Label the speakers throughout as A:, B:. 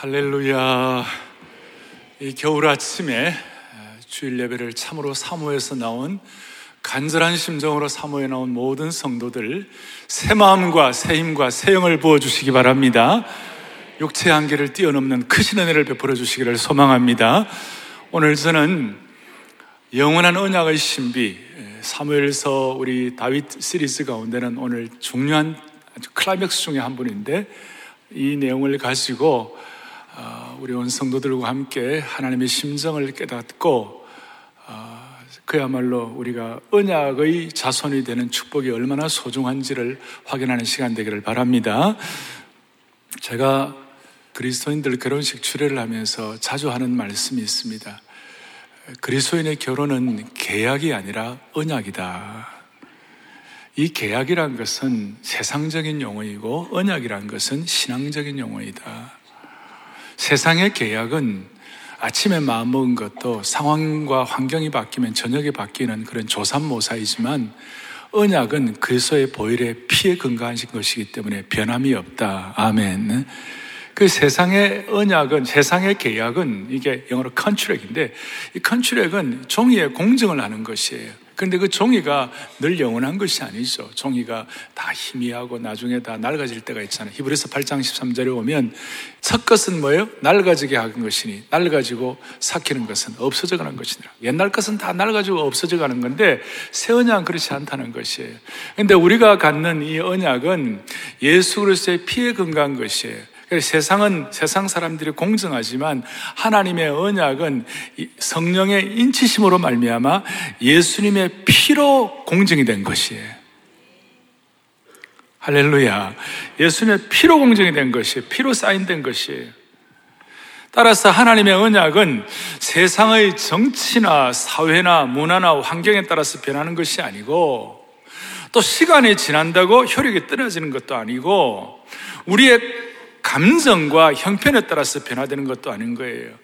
A: 할렐루야. 이 겨울 아침에 주일 예배를 참으로 사모해서 나온 간절한 심정으로 사모해 나온 모든 성도들 새 마음과 새 힘과 새 영을 부어 주시기 바랍니다. 육체 한계를 뛰어넘는 크신 은혜를 베풀어 주시기를 소망합니다. 오늘 저는 영원한 언약의 신비 사무엘서 우리 다윗 시리즈 가운데는 오늘 중요한 클라이맥스 중에 한 분인데 이 내용을 가지고 어, 우리 온 성도들과 함께 하나님의 심정을 깨닫고 어, 그야말로 우리가 언약의 자손이 되는 축복이 얼마나 소중한지를 확인하는 시간 되기를 바랍니다. 제가 그리스도인들 결혼식 추례를 하면서 자주 하는 말씀이 있습니다. 그리스도인의 결혼은 계약이 아니라 언약이다. 이 계약이란 것은 세상적인 용어이고 언약이란 것은 신앙적인 용어이다. 세상의 계약은 아침에 마음먹은 것도 상황과 환경이 바뀌면 저녁에 바뀌는 그런 조삼모사이지만 언약은 그리스도의 보혈의 피에 근거한 것이기 때문에 변함이 없다. 아멘. 그 세상의 언약은, 세상의 계약은 이게 영어로 컨트랙인데 이 컨트랙은 종이에 공증을 하는 것이에요. 그런데 그 종이가 늘 영원한 것이 아니죠. 종이가 다 희미하고 나중에 다 낡아질 때가 있잖아요. 히브리서 8장 13절에 오면 첫 것은 뭐예요? 낡아지게 하는 것이니 낡아지고 삭히는 것은 없어져 가는 것이니라. 옛날 것은 다 낡아지고 없어져 가는 건데 새 언약은 그렇지 않다는 것이에요. 근데 우리가 갖는 이 언약은 예수 그리스도의 피에 근거한 것이에요. 세상은 세상 사람들이 공정하지만 하나님의 언약은 성령의 인치심으로 말미암아 예수님의 피로 공정이 된 것이에요. 할렐루야. 예수님의 피로 공정이 된 것이에요. 피로 사인된 것이에요. 따라서 하나님의 언약은 세상의 정치나 사회나 문화나 환경에 따라서 변하는 것이 아니고 또 시간이 지난다고 효력이 떨어지는 것도 아니고 우리의 감정과 형편에 따라서 변화되는 것도 아닌 거예요.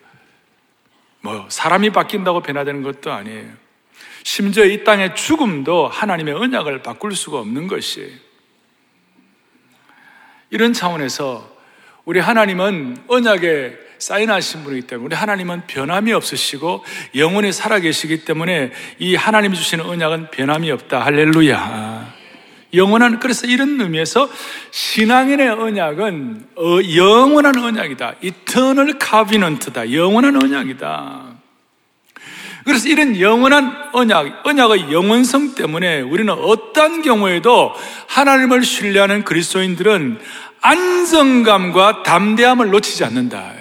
A: 뭐, 사람이 바뀐다고 변화되는 것도 아니에요. 심지어 이 땅의 죽음도 하나님의 언약을 바꿀 수가 없는 것이에요. 이런 차원에서 우리 하나님은 언약에 사인하신 분이기 때문에 우리 하나님은 변함이 없으시고 영원히 살아계시기 때문에 이 하나님이 주시는 언약은 변함이 없다. 할렐루야. 영원한 그래서 이런 의미에서 신앙인의 언약은 어, 영원한 언약이다. 이터널 카비넌트다. 영원한 언약이다. 그래서 이런 영원한 언약, 언약의 영원성 때문에 우리는 어떤 경우에도 하나님을 신뢰하는 그리스도인들은 안정감과 담대함을 놓치지 않는다.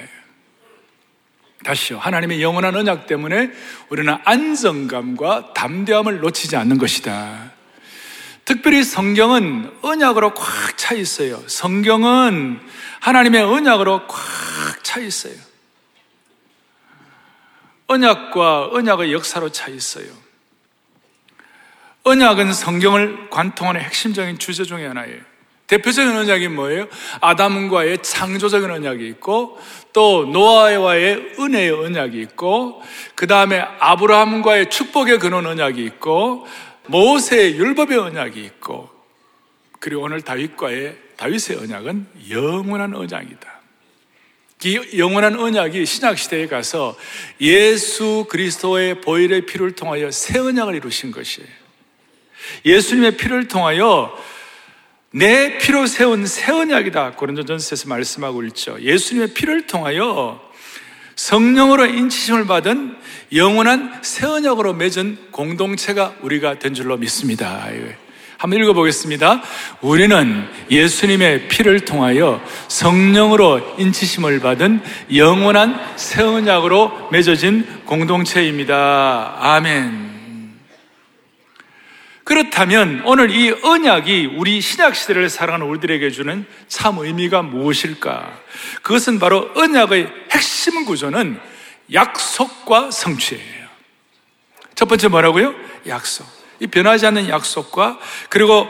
A: 다시요. 하나님의 영원한 언약 때문에 우리는 안정감과 담대함을 놓치지 않는 것이다. 특별히 성경은 언약으로 꽉 차 있어요. 성경은 하나님의 언약으로 꽉 차 있어요. 언약과 언약의 역사로 차 있어요. 언약은 성경을 관통하는 핵심적인 주제 중의 하나예요. 대표적인 언약이 뭐예요? 아담과의 창조적인 언약이 있고, 또 노아와의 은혜의 언약이 있고, 그 다음에 아브라함과의 축복의 근원 언약이 있고, 모세의 율법의 언약이 있고 그리고 오늘 다윗과의 다윗의 언약은 영원한 언약이다. 이 영원한 언약이 신약 시대에 가서 예수 그리스도의 보혈의 피를 통하여 새 언약을 이루신 것이에요. 예수님의 피를 통하여 내 피로 세운 새 언약이다. 고린도전서에서 말씀하고 있죠. 예수님의 피를 통하여 성령으로 인치심을 받은 영원한 새 언약으로 맺은 공동체가 우리가 된 줄로 믿습니다. 한번 읽어보겠습니다. 우리는 예수님의 피를 통하여 성령으로 인치심을 받은 영원한 새 언약으로 맺어진 공동체입니다. 아멘. 그렇다면 오늘 이 언약이 우리 신약 시대를 살아가는 우리들에게 주는 참 의미가 무엇일까? 그것은 바로 언약의 핵심 구조는 약속과 성취예요. 첫 번째 뭐라고요? 약속. 이 변하지 않는 약속과 그리고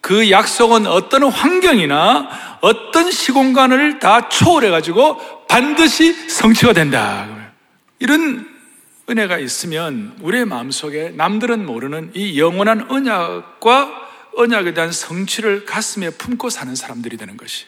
A: 그 약속은 어떤 환경이나 어떤 시공간을 다 초월해 가지고 반드시 성취가 된다. 이런 은혜가 있으면 우리의 마음속에 남들은 모르는 이 영원한 언약과 언약에 대한 성취를 가슴에 품고 사는 사람들이 되는 것이.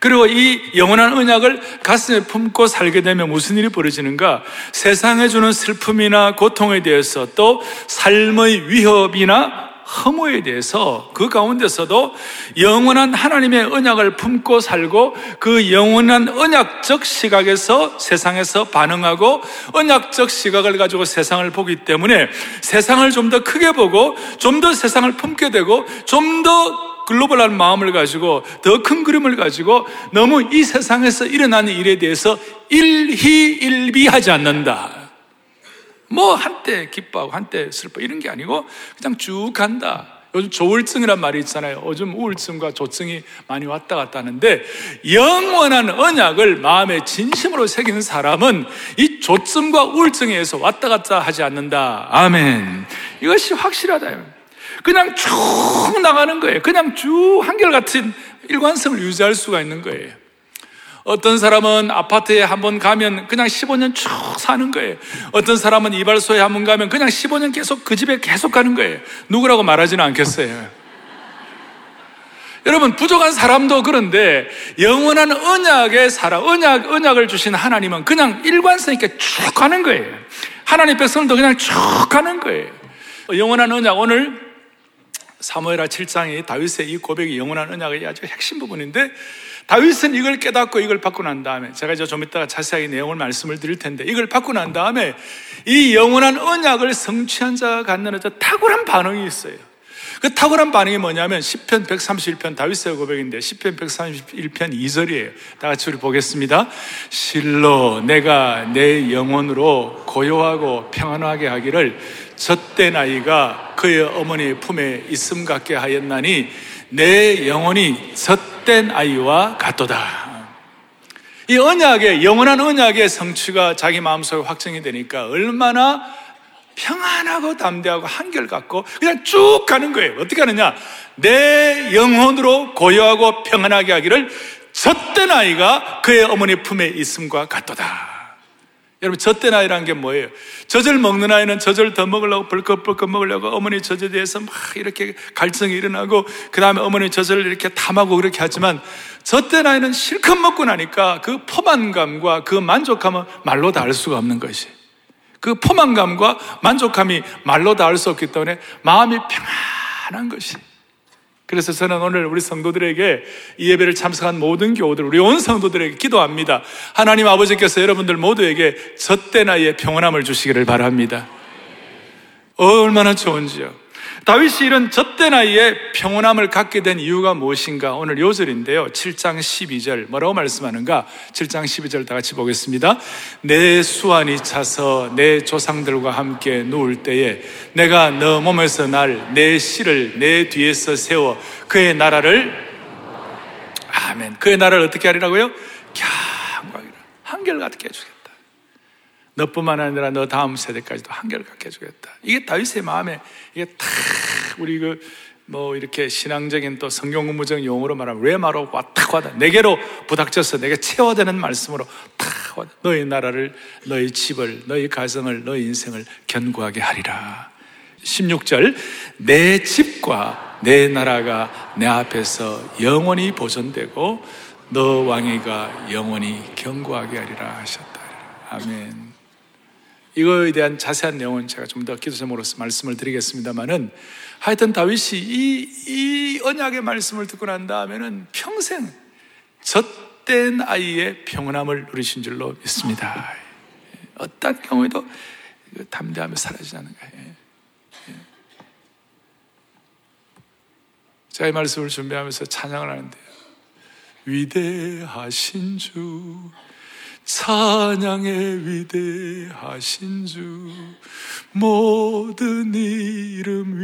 A: 그리고 이 영원한 언약을 가슴에 품고 살게 되면 무슨 일이 벌어지는가? 세상에 주는 슬픔이나 고통에 대해서 또 삶의 위협이나 허무에 대해서 그 가운데서도 영원한 하나님의 언약을 품고 살고 그 영원한 언약적 시각에서 세상에서 반응하고 언약적 시각을 가지고 세상을 보기 때문에 세상을 좀 더 크게 보고 좀 더 세상을 품게 되고 좀더 글로벌한 마음을 가지고 더 큰 그림을 가지고 너무 이 세상에서 일어나는 일에 대해서 일희일비하지 않는다. 뭐 한때 기뻐하고 한때 슬퍼 이런 게 아니고 그냥 쭉 간다. 요즘 조울증이란 말이 있잖아요. 요즘 우울증과 조증이 많이 왔다 갔다 하는데 영원한 언약을 마음에 진심으로 새기는 사람은 이 조증과 우울증에 의해서 왔다 갔다 하지 않는다. 아멘. 이것이 확실하다. 그냥 쭉 나가는 거예요. 그냥 쭉 한결같은 일관성을 유지할 수가 있는 거예요. 어떤 사람은 아파트에 한 번 가면 그냥 15년 쭉 사는 거예요. 어떤 사람은 이발소에 한 번 가면 그냥 15년 계속 그 집에 계속 가는 거예요. 누구라고 말하지는 않겠어요. 여러분, 부족한 사람도 그런데 영원한 언약의 사람, 언약, 언약을 주신 하나님은 그냥 일관성 있게 쭉 가는 거예요. 하나님 백성도 그냥 쭉 가는 거예요. 영원한 언약, 오늘 사무엘하 7장이 다윗의 이 고백이 영원한 언약의 아주 핵심 부분인데 다윗은 이걸 깨닫고 이걸 받고 난 다음에 제가 이제 좀 이따가 자세하게 내용을 말씀을 드릴 텐데 이걸 받고 난 다음에 이 영원한 언약을 성취한 자가 갖는 아주 탁월한 반응이 있어요. 그 탁월한 반응이 뭐냐면 10편 131편 다윗의 고백인데 10편 131편 2절이에요. 다 같이 우리 보겠습니다. 실로 내가 내 영혼으로 고요하고 평안하게 하기를 젖된 아이가 그의 어머니 품에 있음 같게 하였나니 내 영혼이 젖된 아이와 같도다. 이 언약의 영원한 언약의 성취가 자기 마음속에 확정이 되니까 얼마나 평안하고 담대하고 한결같고 그냥 쭉 가는 거예요. 어떻게 하느냐? 내 영혼으로 고요하고 평안하게 하기를 젖된 아이가 그의 어머니 품에 있음과 같도다. 여러분, 젖된 아이라는 게 뭐예요? 젖을 먹는 아이는 젖을 더 먹으려고 벌컥벌컥 먹으려고 어머니 젖에 대해서 막 이렇게 갈증이 일어나고 그 다음에 어머니 젖을 이렇게 탐하고 그렇게 하지만 젖된 아이는 실컷 먹고 나니까 그 포만감과 그 만족함은 말로 다할 수가 없는 것이. 그 포만감과 만족함이 말로 다할수 없기 때문에 마음이 평안한 것이. 그래서 저는 오늘 우리 성도들에게 이 예배를 참석한 모든 교우들, 우리 온 성도들에게 기도합니다. 하나님 아버지께서 여러분들 모두에게 젖된 아이의 평안함을 주시기를 바랍니다. 얼마나 좋은지요. 다윗이 이런 젖된 아이의 평온함을 갖게 된 이유가 무엇인가? 오늘 요절인데요. 7장 12절. 뭐라고 말씀하는가? 7장 12절 다 같이 보겠습니다. 내 수완이 차서 내 조상들과 함께 누울 때에 내가 너 몸에서 날 내 씨를 내 뒤에서 세워 그의 나라를 아멘. 그의 나라를 어떻게 하리라고요? 경광이라 한결같게 해주겠다. 너뿐만 아니라 너 다음 세대까지도 한결같게 해주겠다. 이게 다윗의 마음에 이게 탁 우리 그 뭐 이렇게 신앙적인 또 성경 공부적 용어로 말하면 레마로 왔다 와다 내게로 부닥쳐서 내게 채워되는 말씀으로 탁 와다 너희 나라를 너희 집을 너희 가정을 너희 인생을 견고하게 하리라. 16절 내 집과 내 나라가 내 앞에서 영원히 보존되고 너 왕위가 영원히 견고하게 하리라 하셨다. 아멘. 이거에 대한 자세한 내용은 제가 좀 더 기도 제목으로서 말씀을 드리겠습니다만은 하여튼 다윗이 이, 이 언약의 말씀을 듣고 난 다음에는 평생 젖된 아이의 평온함을 누리신 줄로 믿습니다. 어떤 경우에도 담대함이 사라지지 않는 거예요. 제가 이 말씀을 준비하면서 찬양을 하는데요. 위대하신 주, 찬양의 위대하신 주 모든 이름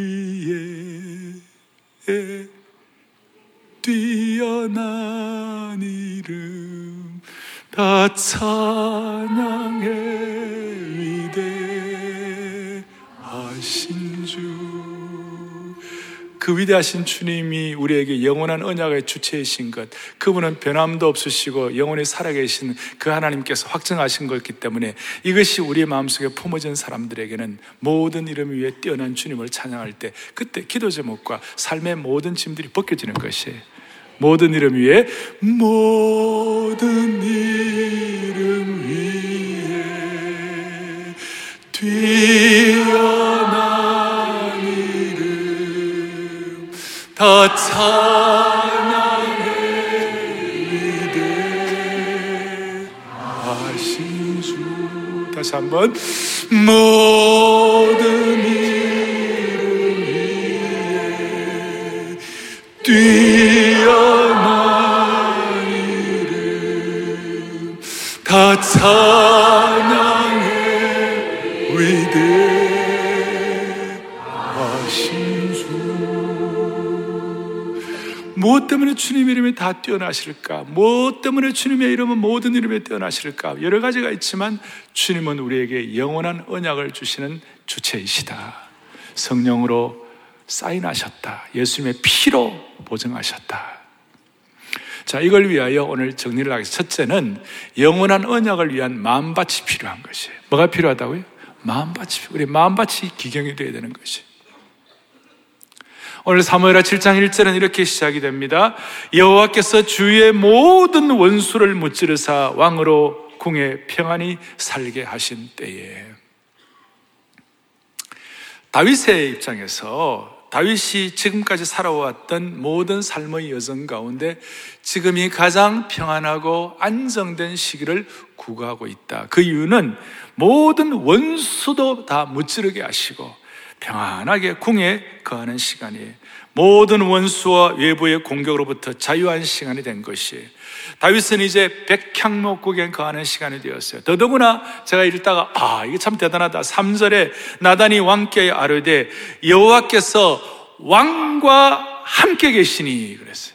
A: 위에 뛰어난 이름 다 찬양의 위대하신 주 그 위대하신 주님이 우리에게 영원한 언약의 주체이신 것, 그분은 변함도 없으시고 영원히 살아계신 그 하나님께서 확정하신 것이기 때문에 이것이 우리의 마음속에 품어진 사람들에게는 모든 이름 위에 뛰어난 주님을 찬양할 때 그때 기도 제목과 삶의 모든 짐들이 벗겨지는 것이 모든 이름 위에 모든 이름 위에 뛰어 더 찬양해 위대 하신 주. 다시 한번. 모든 이름 위에 뛰어난 이름 다 찬양 무엇 때문에 주님 이름이 다 뛰어나실까? 무엇 때문에 주님의 이름은 모든 이름에 뛰어나실까? 여러 가지가 있지만 주님은 우리에게 영원한 언약을 주시는 주체이시다. 성령으로 사인하셨다. 예수님의 피로 보증하셨다. 자, 이걸 위하여 오늘 정리를 하겠습니다. 첫째는 영원한 언약을 위한 마음밭이 필요한 것이에요. 뭐가 필요하다고요? 마음밭이, 우리 마음밭이 기경이 되어야 되는 것이. 오늘 사무엘하 7장 1절은 이렇게 시작이 됩니다. 여호와께서 주의 모든 원수를 무찌르사 왕으로 궁에 평안히 살게 하신 때에 다윗의 입장에서 다윗이 지금까지 살아왔던 모든 삶의 여정 가운데 지금이 가장 평안하고 안정된 시기를 구가하고 있다. 그 이유는 모든 원수도 다 무찌르게 하시고 평안하게 궁에 거하는 시간이 모든 원수와 외부의 공격으로부터 자유한 시간이 된 것이 다윗은 이제 백향목국에 거하는 시간이 되었어요. 더더구나 제가 읽다가 아 이게 참 대단하다. 3절에 나단이 왕께 아뢰되 여호와께서 왕과 함께 계시니 그랬어요.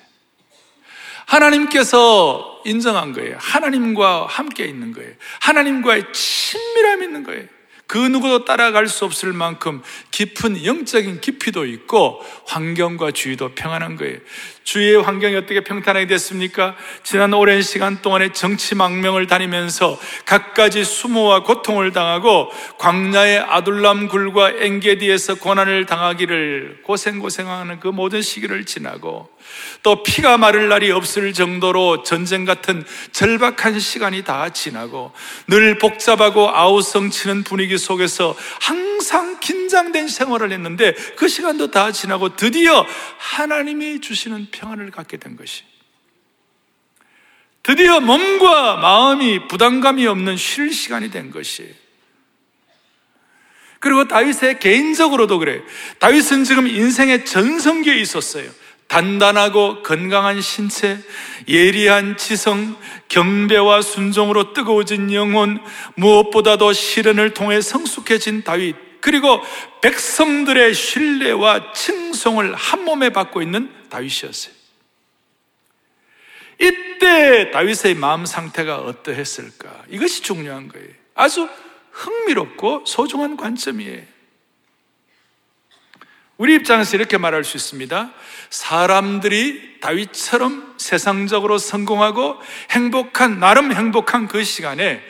A: 하나님께서 인정한 거예요. 하나님과 함께 있는 거예요. 하나님과의 친밀함이 있는 거예요. 그 누구도 따라갈 수 없을 만큼 깊은 영적인 깊이도 있고 환경과 주위도 평안한 거예요. 주위의 환경이 어떻게 평탄하게 됐습니까? 지난 오랜 시간 동안에 정치 망명을 다니면서 갖가지 수모와 고통을 당하고 광야의 아둘람 굴과 엔게디에서 고난을 당하기를 고생고생하는 그 모든 시기를 지나고 또 피가 마를 날이 없을 정도로 전쟁 같은 절박한 시간이 다 지나고 늘 복잡하고 아우성치는 분위기 속에서 항상 긴장된 생활을 했는데 그 시간도 다 지나고 드디어 하나님이 주시는 평안을 갖게 된 것이 드디어 몸과 마음이 부담감이 없는 쉴 시간이 된 것이 그리고 다윗의 개인적으로도 그래. 다윗은 지금 인생의 전성기에 있었어요. 단단하고 건강한 신체, 예리한 지성, 경배와 순종으로 뜨거워진 영혼, 무엇보다도 시련을 통해 성숙해진 다윗, 그리고 백성들의 신뢰와 칭송을 한 몸에 받고 있는 다윗이었어요. 이때 다윗의 마음 상태가 어떠했을까? 이것이 중요한 거예요. 아주 흥미롭고 소중한 관점이에요. 우리 입장에서 이렇게 말할 수 있습니다. 사람들이 다윗처럼 세상적으로 성공하고 행복한, 나름 행복한 그 시간에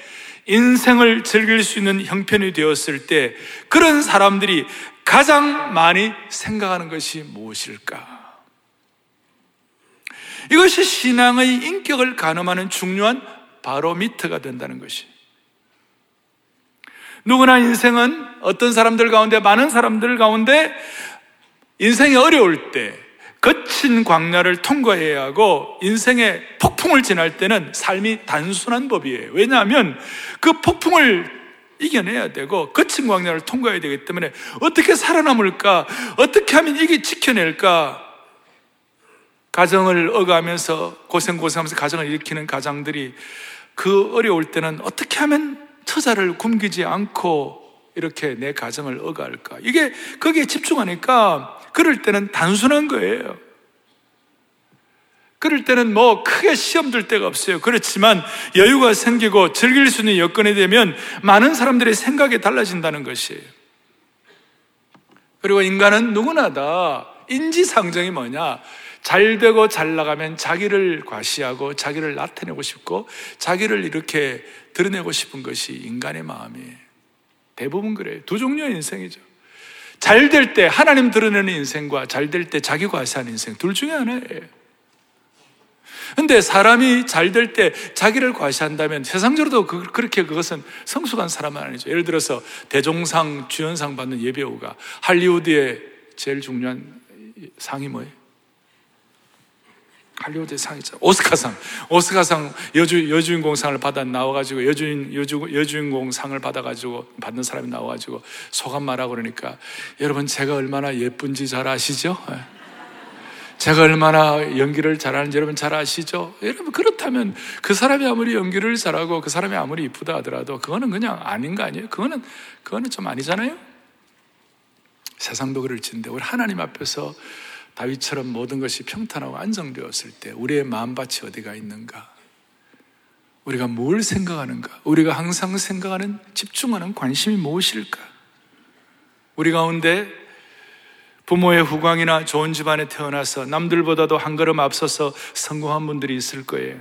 A: 인생을 즐길 수 있는 형편이 되었을 때 그런 사람들이 가장 많이 생각하는 것이 무엇일까? 이것이 신앙의 인격을 가늠하는 중요한 바로미터가 된다는 것이. 누구나 인생은 어떤 사람들 가운데, 많은 사람들 가운데 인생이 어려울 때, 거친 광야를 통과해야 하고 인생의 폭풍을 지날 때는 삶이 단순한 법이에요. 왜냐하면 그 폭풍을 이겨내야 되고 거친 광야를 통과해야 되기 때문에 어떻게 살아남을까? 어떻게 하면 이게 지켜낼까? 가정을 어가면서 고생고생하면서 가정을 일으키는 가장들이 그 어려울 때는 어떻게 하면 처자를 굶기지 않고 이렇게 내 가정을 어가할까? 이게 거기에 집중하니까 그럴 때는 단순한 거예요. 그럴 때는 뭐 크게 시험 들 데가 없어요. 그렇지만 여유가 생기고 즐길 수 있는 여건이 되면 많은 사람들의 생각이 달라진다는 것이에요. 그리고 인간은 누구나 다 인지상정이 뭐냐? 잘 되고 잘 나가면 자기를 과시하고 자기를 나타내고 싶고 자기를 이렇게 드러내고 싶은 것이 인간의 마음이에요. 대부분 그래요. 두 종류의 인생이죠. 잘 될 때 하나님 드러내는 인생과 잘 될 때 자기 과시하는 인생 둘 중에 하나예요. 근데 사람이 잘 될 때 자기를 과시한다면 세상적으로도 그, 렇게 그것은 성숙한 사람은 아니죠. 예를 들어서 대종상, 주연상 받는 예배우가 할리우드의 제일 중요한 상이 뭐예요? 할리우드 상이죠. 오스카상. 오스카상 여주, 여주인공상을 받아 나와 가지고 여주인, 여주, 여주인공상을 받아 가지고 받는 사람이 나와 가지고 소감 말하고 그러니까 여러분 제가 얼마나 예쁜지 잘 아시죠? 예. 제가 얼마나 연기를 잘하는지 여러분 잘 아시죠? 여러분 그렇다면 그 사람이 아무리 연기를 잘하고 그 사람이 아무리 이쁘다 하더라도 그거는 그냥 아닌 거 아니에요? 그거는 그거는 좀 아니잖아요. 세상도 그럴지인데 우리 하나님 앞에서 다윗처럼 모든 것이 평탄하고 안정되었을 때 우리의 마음밭이 어디가 있는가? 우리가 뭘 생각하는가? 우리가 항상 생각하는 집중하는 관심이 무엇일까? 우리 가운데 부모의 후광이나 좋은 집안에 태어나서 남들보다도 한 걸음 앞서서 성공한 분들이 있을 거예요.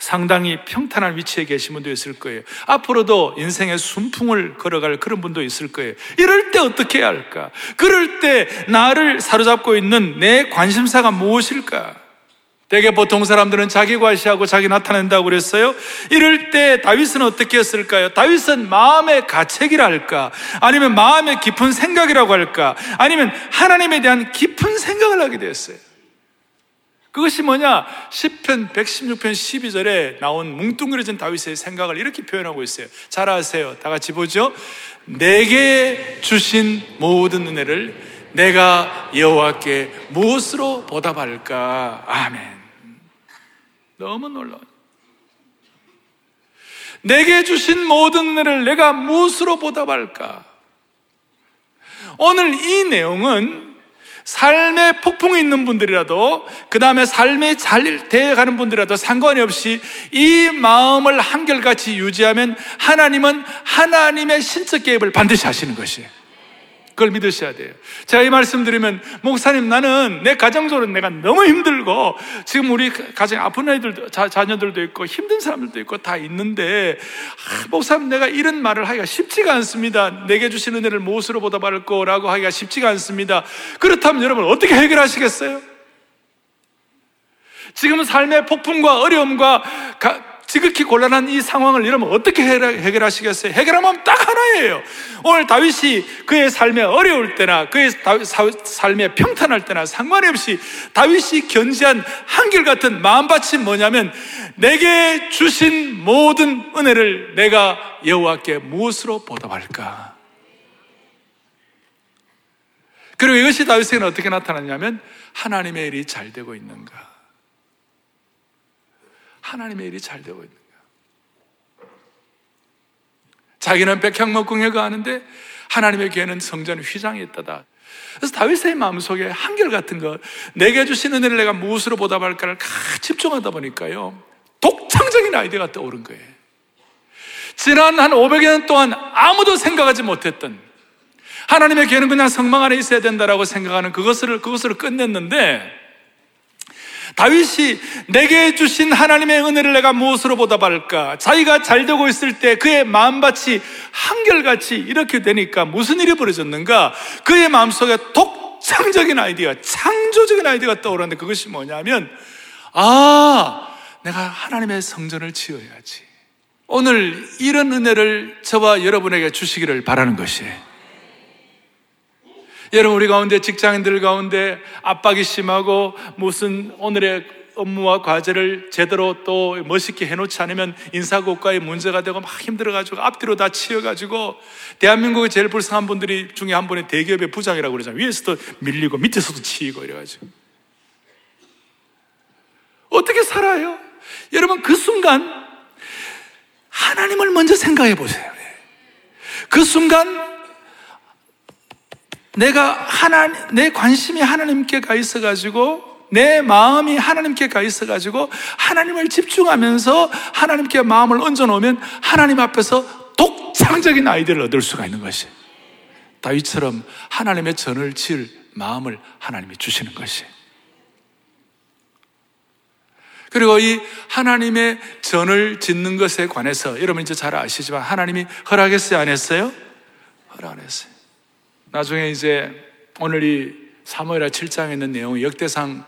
A: 상당히 평탄한 위치에 계신 분도 있을 거예요. 앞으로도 인생의 순풍을 걸어갈 그런 분도 있을 거예요. 이럴 때 어떻게 해야 할까? 그럴 때 나를 사로잡고 있는 내 관심사가 무엇일까? 대개 보통 사람들은 자기 과시하고 자기 나타낸다고 그랬어요. 이럴 때 다윗은 어떻게 했을까요? 다윗은 마음의 가책이라 할까? 아니면 마음의 깊은 생각이라고 할까? 아니면 하나님에 대한 깊은 생각을 하게 되었어요. 그것이 뭐냐? 10편 116편 12절에 나온 뭉뚱그려진 다윗의 생각을 이렇게 표현하고 있어요. 잘 아세요. 다 같이 보죠. 내게 주신 모든 은혜를 내가 여호와께 무엇으로 보답할까? 아멘. 너무 놀라워. 내게 주신 모든 은혜를 내가 무엇으로 보답할까? 오늘 이 내용은 삶의 폭풍이 있는 분들이라도 그 다음에 삶이 잘 되어가는 분들이라도 상관이 없이 이 마음을 한결같이 유지하면 하나님은 하나님의 신적 개입을 반드시 하시는 것이에요. 그걸 믿으셔야 돼요. 제가 이 말씀 드리면, 목사님, 나는 내 가정적으로 내가 너무 힘들고, 지금 우리 가정 아픈 아이들도, 자, 자녀들도 있고, 힘든 사람들도 있고, 다 있는데, 아, 목사님, 내가 이런 말을 하기가 쉽지가 않습니다. 내게 주신 은혜를 무엇으로 보답할 거라고 하기가 쉽지가 않습니다. 그렇다면 여러분, 어떻게 해결하시겠어요? 지금 삶의 폭풍과 어려움과 가, 지극히 곤란한 이 상황을 이러면 어떻게 해결하시겠어요? 해결하면 딱 하나예요. 오늘 다윗이 그의 삶에 어려울 때나 그의 삶에 평탄할 때나 상관이 없이 다윗이 견지한 한결같은 마음밭이 뭐냐면 내게 주신 모든 은혜를 내가 여호와께 무엇으로 보답할까? 그리고 이것이 다윗에게는 어떻게 나타났냐면 하나님의 일이 잘 되고 있는가? 하나님의 일이 잘 되고 있는 거야. 자기는 백향목궁에 가는데 하나님의 교회는 성전 휘장에 있다다. 그래서 다윗의 마음속에 한결 같은 것, 내게 주신 은혜를 내가 무엇으로 보답할까를 집중하다 보니까요, 독창적인 아이디어가 떠오른 거예요. 지난 한 500여 년 동안 아무도 생각하지 못했던 하나님의 교회는 그냥 성망 안에 있어야 된다라고 생각하는 그것을, 그것을 끝냈는데 다윗이 내게 주신 하나님의 은혜를 내가 무엇으로 보답할까? 자기가 잘 되고 있을 때 그의 마음밭이 한결같이 이렇게 되니까 무슨 일이 벌어졌는가? 그의 마음속에 독창적인 아이디어, 창조적인 아이디어가 떠오르는데 그것이 뭐냐면, 아, 내가 하나님의 성전을 지어야지. 오늘 이런 은혜를 저와 여러분에게 주시기를 바라는 것이에요. 여러분, 우리 가운데 직장인들 가운데 압박이 심하고 무슨 오늘의 업무와 과제를 제대로 또 멋있게 해놓지 않으면 인사고과에 문제가 되고 막 힘들어가지고 앞뒤로 다 치여가지고 대한민국의 제일 불쌍한 분들이 중에 한 분이 대기업의 부장이라고 그러잖아요. 위에서도 밀리고 밑에서도 치이고 이래가지고. 어떻게 살아요? 여러분, 그 순간 하나님을 먼저 생각해 보세요. 그 순간 내가 하나, 내 관심이 하나님께 가 있어가지고, 내 마음이 하나님께 가 있어가지고, 하나님을 집중하면서 하나님께 마음을 얹어놓으면 하나님 앞에서 독창적인 아이디어를 얻을 수가 있는 것이. 다윗처럼 하나님의 전을 지을 마음을 하나님이 주시는 것이. 그리고 이 하나님의 전을 짓는 것에 관해서 여러분 이제 잘 아시지만 하나님이 허락했어요? 안 했어요? 허락 안 했어요. 나중에 이제 오늘 이 사무엘하 7장에 있는 내용이 역대상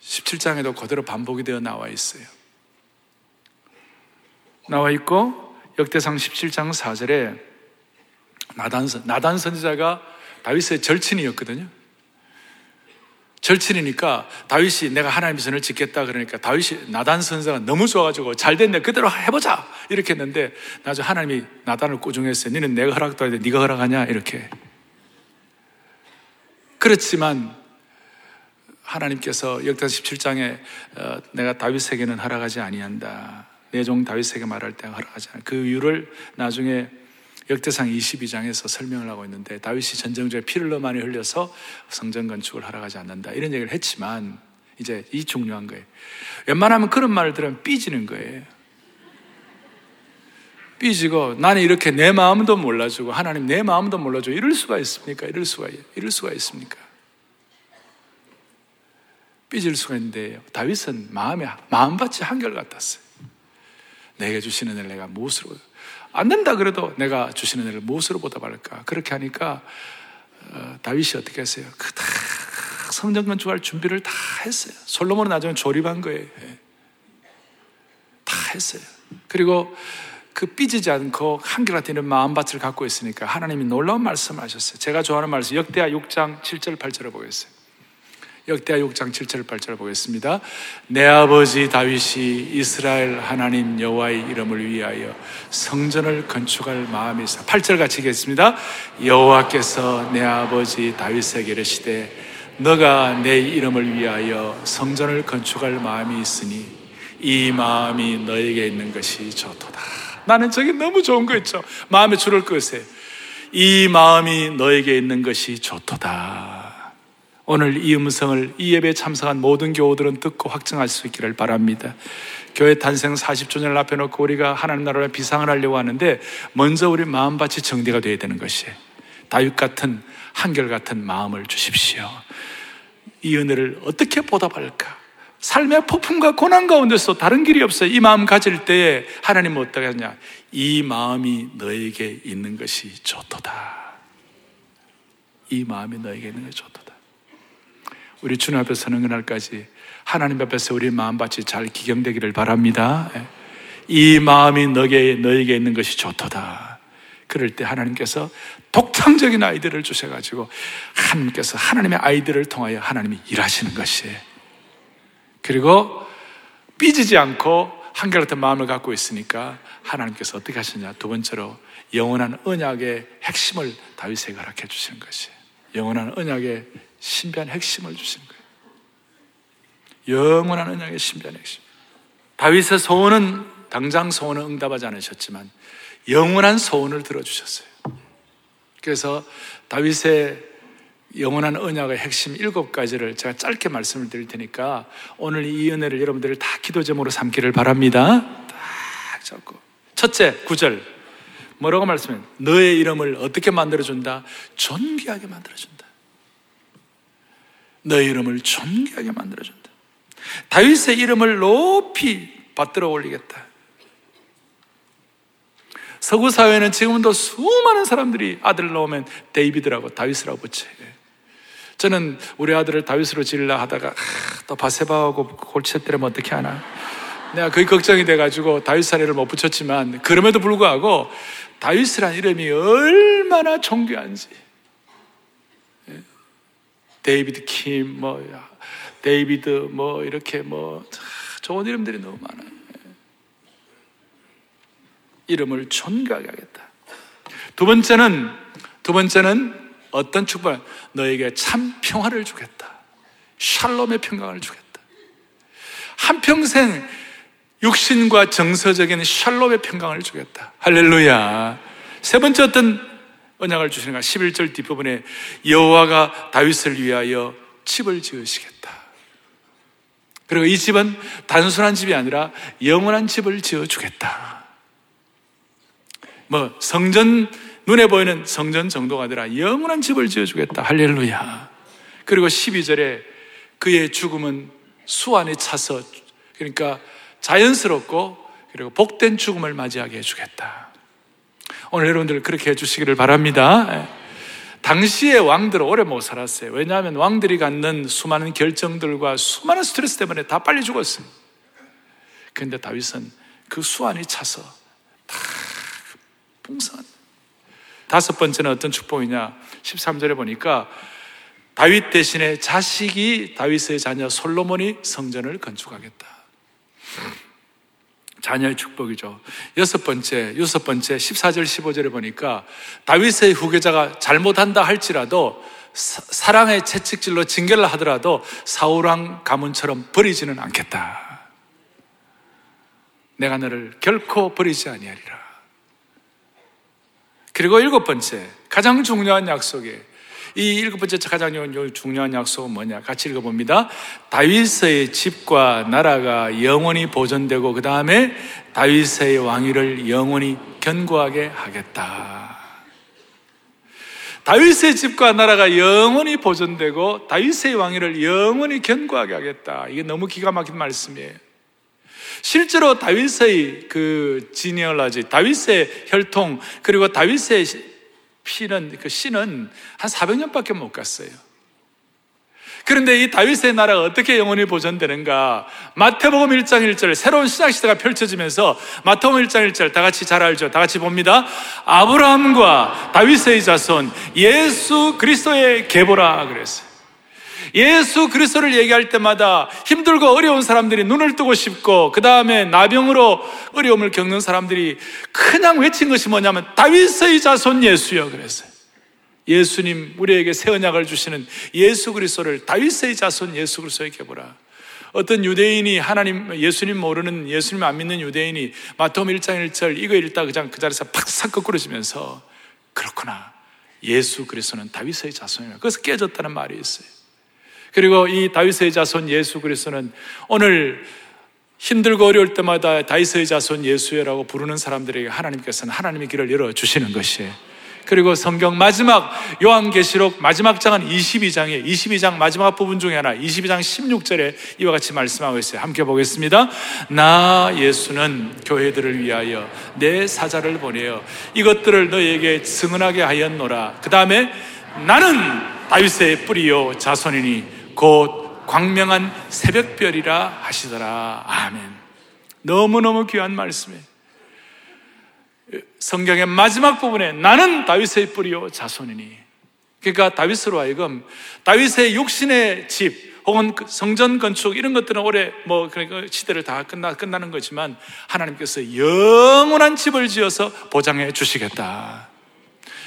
A: 17장에도 그대로 반복이 되어 나와 있어요. 나와 있고 역대상 17장 4절에 나단 선 나단 선지자가 다윗의 절친이었거든요. 절친이니까 다윗이 내가 하나님의 선을 짓겠다 그러니까 다윗이 나단 선사가 너무 좋아가지고 잘 됐네. 그대로 해보자. 이렇게 했는데 나중에 하나님이 나단을 꾸중했어요 너는 내가 허락도 하는데 네가 허락하냐? 이렇게. 그렇지만 하나님께서 역대 17장에 어, 내가 다윗에게는 허락하지 아니한다. 내 종 다윗에게 말할 때 허락하지 않아. 그 이유를 나중에 역대상 22장에서 설명을 하고 있는데 다윗이 전쟁 중에 피를 너무 많이 흘려서 성전 건축을 하러가지 않는다 이런 얘기를 했지만 이제 이 중요한 거예요. 웬만하면 그런 말을 들으면 삐지는 거예요. 삐지고 나는 이렇게 내 마음도 몰라주고 하나님 내 마음도 몰라주고 이럴 수가 있습니까? 이럴 수가 이럴 수가 있습니까? 삐질 수가 있는데 다윗은 마음에 마음밭이 한결 같았어요. 내게 주시는 을 내가 무엇으로 안 된다 그래도 내가 주시는 애를 무엇으로 보답할까? 그렇게 하니까 어, 다윗이 어떻게 했어요? 그다 성전 건축할 준비를 다 했어요. 솔로몬은 나중에 조립한 거예요. 예. 다 했어요. 그리고 그 삐지지 않고 한결같은 마음밭을 갖고 있으니까 하나님이 놀라운 말씀을 하셨어요. 제가 좋아하는 말씀 역대하 6장 7절 8절을 보겠어요. 역대하 6장 7절 8절 보겠습니다. 내 아버지 다윗이 이스라엘 하나님 여호와의 이름을 위하여 성전을 건축할 마음이 있어. 8절 같이 읽겠습니다. 여호와께서 내 아버지 다윗에게 이르시되 너가 내 이름을 위하여 성전을 건축할 마음이 있으니 이 마음이 너에게 있는 것이 좋도다. 나는 저게 너무 좋은 거 있죠. 마음에 줄을 끄세요. 이 마음이 너에게 있는 것이 좋도다. 오늘 이 음성을 이 예배에 참석한 모든 교우들은 듣고 확증할 수 있기를 바랍니다. 교회 탄생 40주년을 앞에 놓고 우리가 하나님 나라에 비상을 하려고 하는데 먼저 우리 마음밭이 정리가 되어야 되는 것이에요. 다윗 같은 한결 같은 마음을 주십시오. 이 은혜를 어떻게 보답할까? 삶의 폭풍과 고난 가운데서 다른 길이 없어요. 이 마음 가질 때에 하나님은 어떻게 하냐? 이 마음이 너에게 있는 것이 좋도다. 이 마음이 너에게 있는 것이 좋도다. 우리 주님 앞에 서는 그날까지 하나님 앞에서 우리 마음밭이 잘 기경되기를 바랍니다. 예. 이 마음이 너에게, 너에게 있는 것이 좋도다. 그럴 때 하나님께서 독창적인 아이들을 주셔가지고 하나님께서 하나님의 아이들을 통하여 하나님이 일하시는 것이에요. 그리고 삐지지 않고 한결같은 마음을 갖고 있으니까 하나님께서 어떻게 하시냐. 두 번째로 영원한 언약의 핵심을 다윗에게 허락해 주시는 것이에요. 영원한 언약의 신비한 핵심을 주신 거예요. 영원한 언약의 신비한 핵심. 다윗의 소원은 당장 소원은 응답하지 않으셨지만 영원한 소원을 들어주셨어요. 그래서 다윗의 영원한 언약의 핵심 일곱 가지를 제가 짧게 말씀을 드릴 테니까 오늘 이 은혜를 여러분들이 다 기도 제목으로 삼기를 바랍니다. 딱 잡고. 첫째, 구절. 뭐라고 말씀해? 너의 이름을 어떻게 만들어준다? 존귀하게 만들어준다. 너의 이름을 존귀하게 만들어준다. 다윗의 이름을 높이 받들어 올리겠다. 서구 사회는 지금도 수많은 사람들이 아들 낳으면 데이비드라고 다윗이라고 붙여요. 저는 우리 아들을 다윗으로 지으려 하다가 아, 또 밧세바하고 골치 때리면 어떻게 하나. 내가 거의 걱정이 돼가지고 다윗 사례를 못 붙였지만 그럼에도 불구하고 다윗이란 이름이 얼마나 존귀한지 데이비드 킴, 뭐, 데이비드, 뭐, 이렇게 뭐, 좋은 이름들이 너무 많아요. 이름을 존귀하게 하겠다. 두 번째는, 두 번째는 어떤 축복? 너에게 참 평화를 주겠다. 샬롬의 평강을 주겠다. 한평생 육신과 정서적인 샬롬의 평강을 주겠다. 할렐루야. 세 번째 어떤 언약을 주시는가 11절 뒷부분에 여호와가 다윗을 위하여 집을 지으시겠다. 그리고 이 집은 단순한 집이 아니라 영원한 집을 지어 주겠다. 뭐 성전 눈에 보이는 성전 정도가 아니라 영원한 집을 지어 주겠다. 할렐루야. 그리고 12절에 그의 죽음은 수 안에 차서 그러니까 자연스럽고 그리고 복된 죽음을 맞이하게 해 주겠다. 오늘 여러분들 그렇게 해주시기를 바랍니다. 예. 당시의 왕들은 오래 못 살았어요. 왜냐하면 왕들이 갖는 수많은 결정들과 수많은 스트레스 때문에 다 빨리 죽었어요. 그런데 다윗은 그 수완이 차서 다 풍성한. 다섯 번째는 어떤 축복이냐? 13절에 보니까 다윗 대신에 자식이 다윗의 자녀 솔로몬이 성전을 건축하겠다. 자녀의 축복이죠. 여섯 번째, 여섯 번째, 14절, 15절에 보니까 다윗의 후계자가 잘못한다 할지라도 사, 랑의 채찍질로 징계를 하더라도 사울왕 가문처럼 버리지는 않겠다. 내가 너를 결코 버리지 아니하리라. 그리고 일곱 번째, 가장 중요한 약속이 이 일곱 번째 가장 중요한 약속은 뭐냐? 같이 읽어봅니다. 다윗의 집과 나라가 영원히 보존되고 그 다음에 다윗의 왕위를 영원히 견고하게 하겠다. 다윗의 집과 나라가 영원히 보존되고 다윗의 왕위를 영원히 견고하게 하겠다. 이게 너무 기가 막힌 말씀이에요. 실제로 다윗의 그 지니얼라지, 다윗의 혈통, 그리고 다윗의 피는, 그 씨는 한 400년밖에 못 갔어요. 그런데 이 다윗의 나라가 어떻게 영원히 보존되는가? 마태복음 1장 1절 새로운 시작 시대가 펼쳐지면서 마태복음 1장 1절 다 같이 잘 알죠? 다 같이 봅니다. 아브라함과 다윗의 자손 예수 그리스도의 계보라 그랬어요. 예수 그리스도를 얘기할 때마다 힘들고 어려운 사람들이 눈을 뜨고 싶고 그 다음에 나병으로 어려움을 겪는 사람들이 그냥 외친 것이 뭐냐면 다윗의 자손 예수여 그랬어요. 예수님 우리에게 새 언약을 주시는 예수 그리스도를 다윗의 자손 예수 그리스도에게 보라. 어떤 유대인이 하나님 예수님 모르는 예수님 안 믿는 유대인이 마태복음 1장 1절 이거 읽다 그냥 그 자리에서 팍싹 거꾸러지면서 그렇구나. 예수 그리스도는 다윗의 자손이라. 그래서 깨졌다는 말이 있어요. 그리고 이 다윗의 자손 예수 그리스도는 오늘 힘들고 어려울 때마다 다윗의 자손 예수여라고 부르는 사람들에게 하나님께서는 하나님의 길을 열어 주시는 것이에요. 그리고 성경 마지막 요한계시록 마지막 장은 22장에 22장 마지막 부분 중에 하나 22장 16절에 이와 같이 말씀하고 있어요. 함께 보겠습니다. 나 예수는 교회들을 위하여 내 사자를 보내어 이것들을 너에게 증언하게 하였노라. 그 다음에 나는 다윗의 뿌리요 자손이니 곧 광명한 새벽별이라 하시더라. 아멘. 너무너무 귀한 말씀이에요. 성경의 마지막 부분에 나는 다윗의 뿌리요 자손이니. 그러니까 다윗으로 하여금 다윗의 육신의 집 혹은 그 성전 건축 이런 것들은 올해 뭐 그러니까 시대를 다 끝나 끝나는 거지만 하나님께서 영원한 집을 지어서 보장해 주시겠다.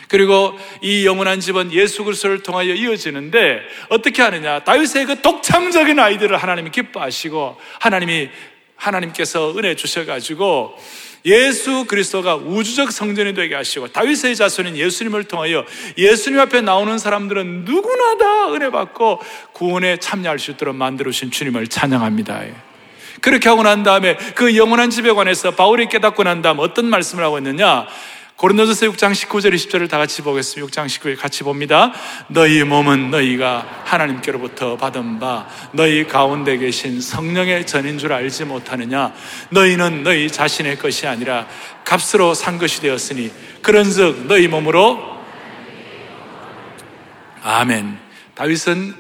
A: 그리고 이 영원한 집은 예수 그리스도를 통하여 이어지는데 어떻게 하느냐? 다윗의 그 독창적인 아이들을 하나님이 기뻐하시고 하나님이 하나님께서 은혜 주셔 가지고 예수 그리스도가 우주적 성전이 되게 하시고 다윗의 자손인 예수님을 통하여 예수님 앞에 나오는 사람들은 누구나 다 은혜 받고 구원에 참여할 수 있도록 만들어 주신 주님을 찬양합니다. 그렇게 하고 난 다음에 그 영원한 집에 관해서 바울이 깨닫고 난 다음 어떤 말씀을 하고 있느냐? 고린도전서 6장 19절 20절을 다 같이 보겠습니다. 6장 19절 같이 봅니다. 너희 몸은 너희가 하나님께로부터 받은 바 너희 가운데 계신 성령의 전인 줄 알지 못하느냐 너희는 너희 자신의 것이 아니라 값으로 산 것이 되었으니 그런즉 너희 몸으로 아멘. 다윗은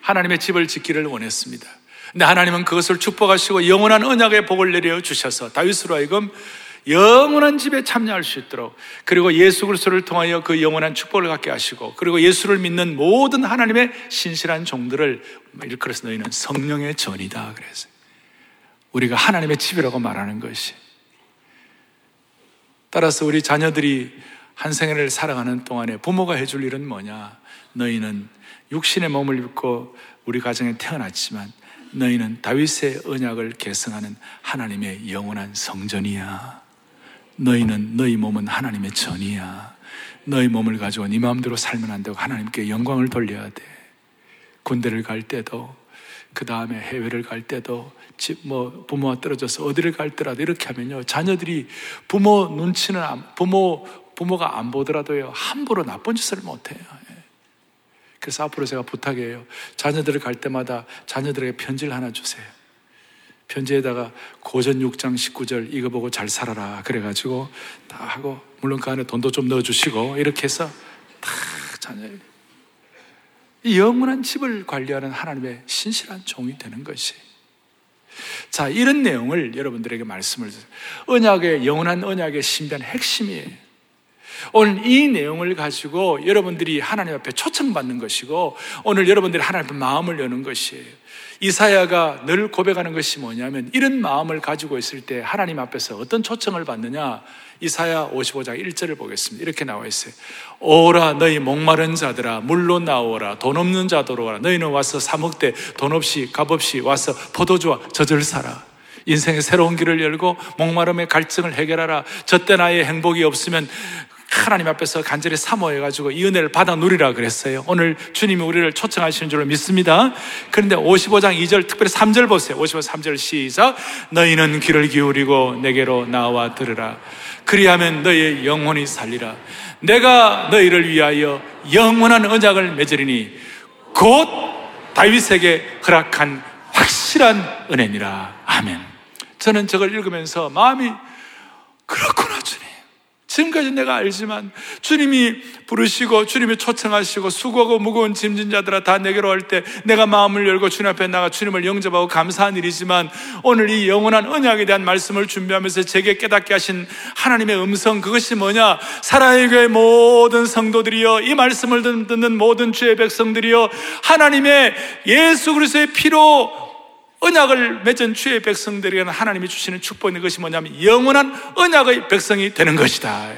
A: 하나님의 집을 짓기를 원했습니다. 근데 하나님은 그것을 축복하시고 영원한 언약의 복을 내려 주셔서 다윗으로 하여금 영원한 집에 참여할 수 있도록 그리고 예수 그리스도를 통하여 그 영원한 축복을 갖게 하시고 그리고 예수를 믿는 모든 하나님의 신실한 종들을 일컬어서 너희는 성령의 전이다 그래서 우리가 하나님의 집이라고 말하는 것이 따라서 우리 자녀들이 한 생애를 살아가는 동안에 부모가 해줄 일은 뭐냐 너희는 육신의 몸을 입고 우리 가정에 태어났지만 너희는 다윗의 언약을 계승하는 하나님의 영원한 성전이야. 너희는 너희 몸은 하나님의 전이야. 너희 몸을 가지고 네 마음대로 살면 안 되고 하나님께 영광을 돌려야 돼. 군대를 갈 때도 그 다음에 해외를 갈 때도 집 뭐 부모와 떨어져서 어디를 갈 때라도 이렇게 하면요 자녀들이 부모 눈치는 안, 부모 부모가 안 보더라도요 함부로 나쁜 짓을 못 해요. 예. 그래서 앞으로 제가 부탁해요. 자녀들을 갈 때마다 자녀들에게 편지를 하나 주세요. 편지에다가 고전 6장 19절 이거 보고 잘 살아라. 그래가지고 다 하고, 물론 그 안에 돈도 좀 넣어주시고, 이렇게 해서 다 자녀예요. 영원한 집을 관리하는 하나님의 신실한 종이 되는 것이. 자, 이런 내용을 여러분들에게 말씀을. 언약의, 영원한 언약의 신비한 핵심이에요. 오늘 이 내용을 가지고 여러분들이 하나님 앞에 초청받는 것이고 오늘 여러분들이 하나님 앞에 마음을 여는 것이에요. 이사야가 늘 고백하는 것이 뭐냐면 이런 마음을 가지고 있을 때 하나님 앞에서 어떤 초청을 받느냐 이사야 55장 1절을 보겠습니다. 이렇게 나와 있어요. 오라 너희 목마른 자들아 물로 나오라 돈 없는 자들아 너희는 와서 사먹되 돈 없이 값 없이 와서 포도주와 젖을 사라. 인생의 새로운 길을 열고 목마름의 갈증을 해결하라. 저 때 나의 행복이 없으면 하나님 앞에서 간절히 사모해가지고 이 은혜를 받아 누리라 그랬어요. 오늘 주님이 우리를 초청하시는 줄로 믿습니다. 그런데 55장 2절, 특별히 3절 보세요. 55장 3절 시작. 너희는 귀를 기울이고 내게로 나와 들으라. 그리하면 너희의 영혼이 살리라. 내가 너희를 위하여 영원한 언약을 맺으리니 곧 다윗에게 허락한 확실한 은혜니라. 아멘. 저는 저걸 읽으면서 마음이 그렇구나. 지금까지 내가 알지만 주님이 부르시고 주님이 초청하시고 수고하고 무거운 짐진 자들아 다 내게로 할 때 내가 마음을 열고 주님 앞에 나가 주님을 영접하고 감사한 일이지만 오늘 이 영원한 언약에 대한 말씀을 준비하면서 제게 깨닫게 하신 하나님의 음성 그것이 뭐냐? 사랑의 교회 모든 성도들이여 이 말씀을 듣는 모든 주의 백성들이여 하나님의 예수 그리스도의 피로 언약을 맺은 주의 백성들에게는 하나님이 주시는 축복인 것이 뭐냐면 영원한 언약의 백성이 되는 것이다.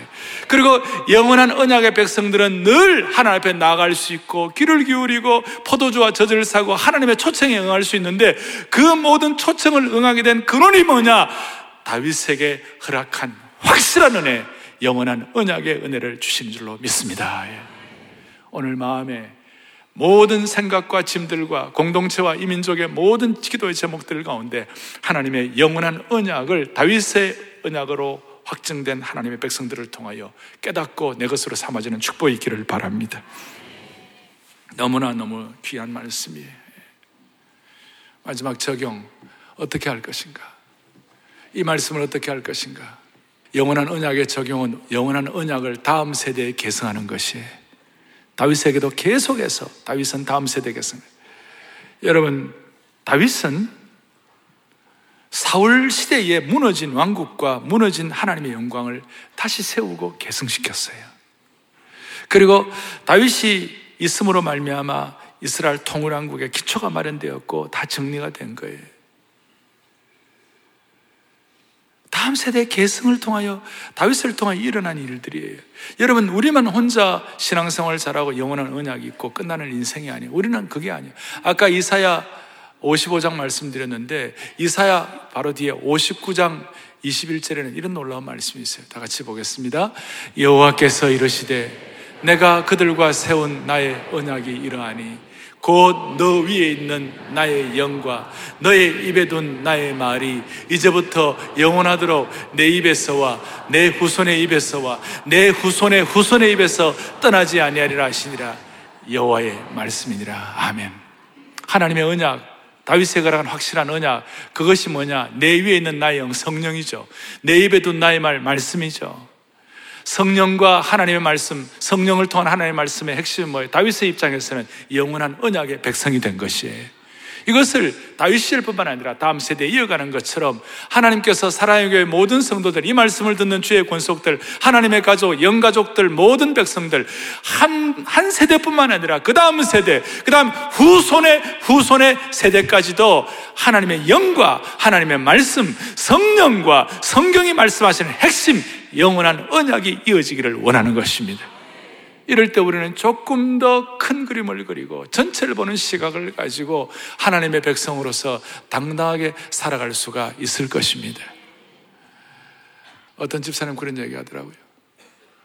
A: 그리고 영원한 언약의 백성들은 늘 하나님 앞에 나아갈 수 있고 귀를 기울이고 포도주와 젖을 사고 하나님의 초청에 응할 수 있는데 그 모든 초청을 응하게 된 근원이 뭐냐? 다윗에게 허락한 확실한 은혜, 영원한 언약의 은혜를 주시는 줄로 믿습니다. 예. 오늘 마음에 모든 생각과 짐들과 공동체와 이민족의 모든 기도의 제목들 가운데 하나님의 영원한 언약을 다윗의 언약으로 확증된 하나님의 백성들을 통하여 깨닫고 내 것으로 삼아지는 축복이 있기를 바랍니다. 너무나 너무 귀한 말씀이에요. 마지막 적용 어떻게 할 것인가? 이 말씀을 어떻게 할 것인가? 영원한 언약의 적용은 영원한 언약을 다음 세대에 계승하는 것이에요. 다윗에게도 계속해서 다윗은 다음 세대겠습니다. 여러분, 다윗은 사울 시대에 무너진 왕국과 무너진 하나님의 영광을 다시 세우고 계승시켰어요. 그리고 다윗이 있음으로 말미암아 이스라엘 통일왕국의 기초가 마련되었고 다 정리가 된 거예요. 다음 세대의 계승을 통하여 다윗을 통하여 일어난 일들이에요. 여러분 우리만 혼자 신앙생활 잘하고 영원한 언약이 있고 끝나는 인생이 아니에요. 우리는 그게 아니에요. 아까 이사야 55장 말씀드렸는데 이사야 바로 뒤에 59장 21절에는 이런 놀라운 말씀이 있어요. 다 같이 보겠습니다. 여호와께서 이르시되 내가 그들과 세운 나의 언약이 이러하니 곧 너 위에 있는 나의 영과 너의 입에 둔 나의 말이 이제부터 영원하도록 내 입에서와 내 후손의 입에서와 내 후손의 후손의 입에서 떠나지 아니하리라 하시니라. 여호와의 말씀이니라. 아멘. 하나님의 언약 다윗의 거란 확실한 언약 그것이 뭐냐? 내 위에 있는 나의 영 성령이죠. 내 입에 둔 나의 말 말씀이죠 성령과 하나님의 말씀, 성령을 통한 하나님의 말씀의 핵심은 뭐예요? 다윗의 입장에서는 영원한 언약의 백성이 된 것이에요. 이것을 다윗 시절뿐만 아니라 다음 세대에 이어가는 것처럼 하나님께서 사랑의 교회 모든 성도들, 이 말씀을 듣는 주의 권속들, 하나님의 가족, 영가족들, 모든 백성들, 한, 한 세대뿐만 아니라 그 다음 세대, 그 다음 후손의 후손의 세대까지도 하나님의 영과 하나님의 말씀, 성령과 성경이 말씀하시는 핵심, 영원한 언약이 이어지기를 원하는 것입니다. 이럴 때 우리는 조금 더 큰 그림을 그리고 전체를 보는 시각을 가지고 하나님의 백성으로서 당당하게 살아갈 수가 있을 것입니다. 어떤 집사님 그런 얘기 하더라고요.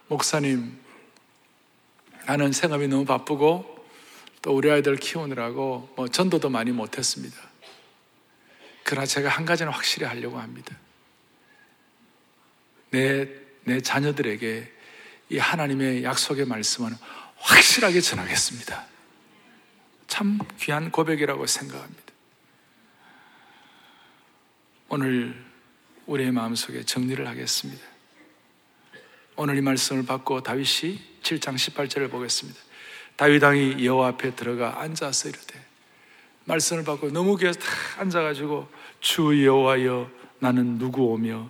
A: 목사님, 나는 생업이 너무 바쁘고 또 우리 아이들 키우느라고 뭐 전도도 많이 못했습니다. 그러나 제가 한 가지는 확실히 하려고 합니다. 내, 내 자녀들에게 이 하나님의 약속의 말씀은 확실하게 전하겠습니다. 참 귀한 고백이라고 생각합니다. 오늘 우리의 마음속에 정리를 하겠습니다. 오늘 이 말씀을 받고 다윗이 7장 18절을 보겠습니다. 다윗 왕이 여호와 앞에 들어가 앉아서 이르되 말씀을 받고 너무 귀에서 다 앉아가지고 주 여호와여 나는 누구 오며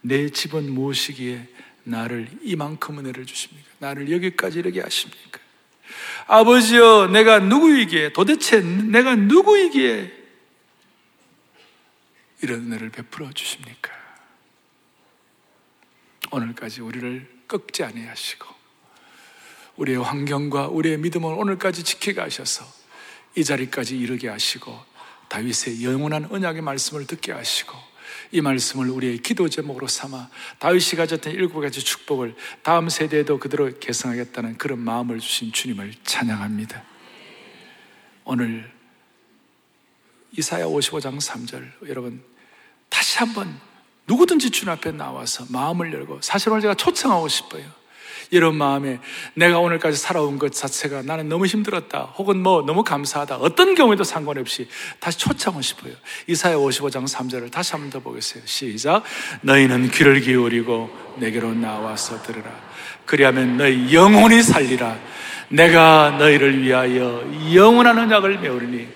A: 내 집은 무엇이기에 나를 이만큼 은혜를 주십니까? 나를 여기까지 이르게 하십니까? 아버지여 내가 누구이기에 도대체 내가 누구이기에 이런 은혜를 베풀어 주십니까? 오늘까지 우리를 꺾지 아니하시고 우리의 환경과 우리의 믿음을 오늘까지 지키게 하셔서 이 자리까지 이르게 하시고 다윗의 영원한 언약의 말씀을 듣게 하시고 이 말씀을 우리의 기도 제목으로 삼아 다윗이 가졌던 일곱 가지 축복을 다음 세대에도 그대로 계승하겠다는 그런 마음을 주신 주님을 찬양합니다. 오늘 이사야 55장 3절 여러분 다시 한번 누구든지 주님 앞에 나와서 마음을 열고 사실 오늘 제가 초청하고 싶어요. 이런 마음에 내가 오늘까지 살아온 것 자체가 나는 너무 힘들었다. 혹은 뭐 너무 감사하다. 어떤 경우에도 상관없이 다시 초청하고 싶어요. 이사야 55장 3절을 다시 한번 더 보겠어요. 시작. 너희는 귀를 기울이고 내게로 나와서 들으라. 그리하면 너희 영혼이 살리라. 내가 너희를 위하여 영원한 언약을 메우리니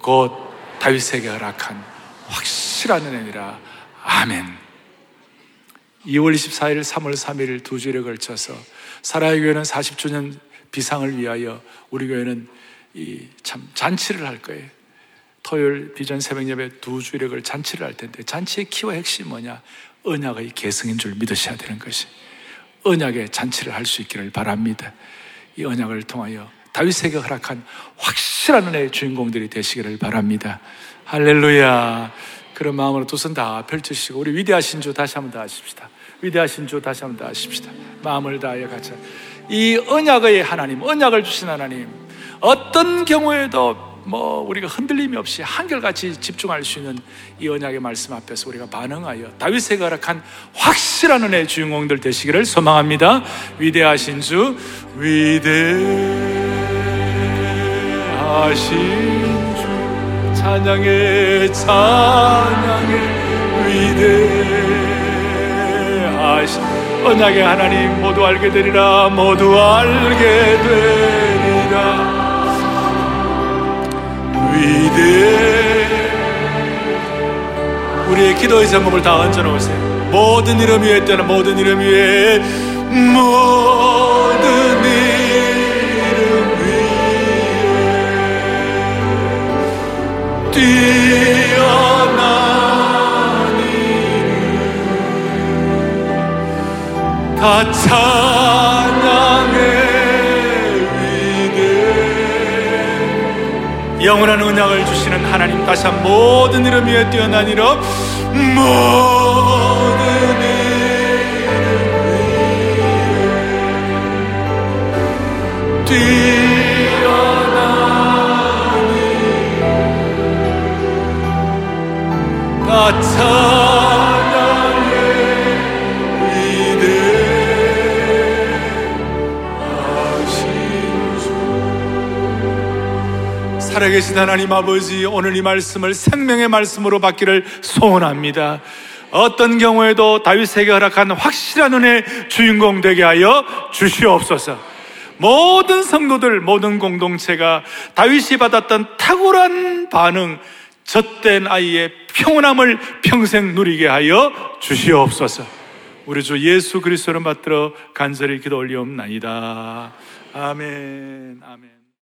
A: 곧 다윗에게 허락한 확실한 은혜니라. 아멘. 2월 24일, 3월 3일 두 주일에 걸쳐서 사라의 교회는 40주년 비상을 위하여 우리 교회는 이 참 잔치를 할 거예요. 토요일 비전 새벽 예배 두 주일에 걸 잔치를 할 텐데 잔치의 키와 핵심이 뭐냐? 언약의 계승인 줄 믿으셔야 되는 것이 언약의 잔치를 할 수 있기를 바랍니다. 이 언약을 통하여 다윗에게 허락한 확실한 은혜의 주인공들이 되시기를 바랍니다. 할렐루야. 그런 마음으로 두 손 다 펼치시고 우리 위대하신 주 다시 한번 더 하십시다. 위대하신 주 다시 한번 더 하십시다. 마음을 다하여 같이. 이 언약의 하나님, 언약을 주신 하나님, 어떤 경우에도 뭐 우리가 흔들림이 없이 한결같이 집중할 수 있는 이 언약의 말씀 앞에서 우리가 반응하여 다윗에게 허락한 확실한 은혜의 주인공들 되시기를 소망합니다. 위대하신 주, 위대하신 주, 찬양의 찬양의 위대 하신 언약의 하나님 모두 알게 되리라 모두 알게 되리라. 위대 우리의 기도의 제목을 다 얹어놓으세요. 모든 이름 위에 뛰는 모든 이름 위에 모든 이름 위에 뛰어 다 찬양의 위대 영원한 은약을 주시는 하나님 다시 한 모든 이름 위에 뛰어난 이름 모든 이름 위에 이름. 다 살아계신 하나님 아버지 오늘 이 말씀을 생명의 말씀으로 받기를 소원합니다 어떤 경우에도 다윗에게 허락한 확실한 은혜 주인공 되게 하여 주시옵소서 모든 성도들 모든 공동체가 다윗이 받았던 탁월한 반응 젖된 아이의 평온함을 평생 누리게 하여 주시옵소서. 우리 주 예수 그리스도를 받들어 간절히 기도 올리옵나이다. 아멘. 아멘.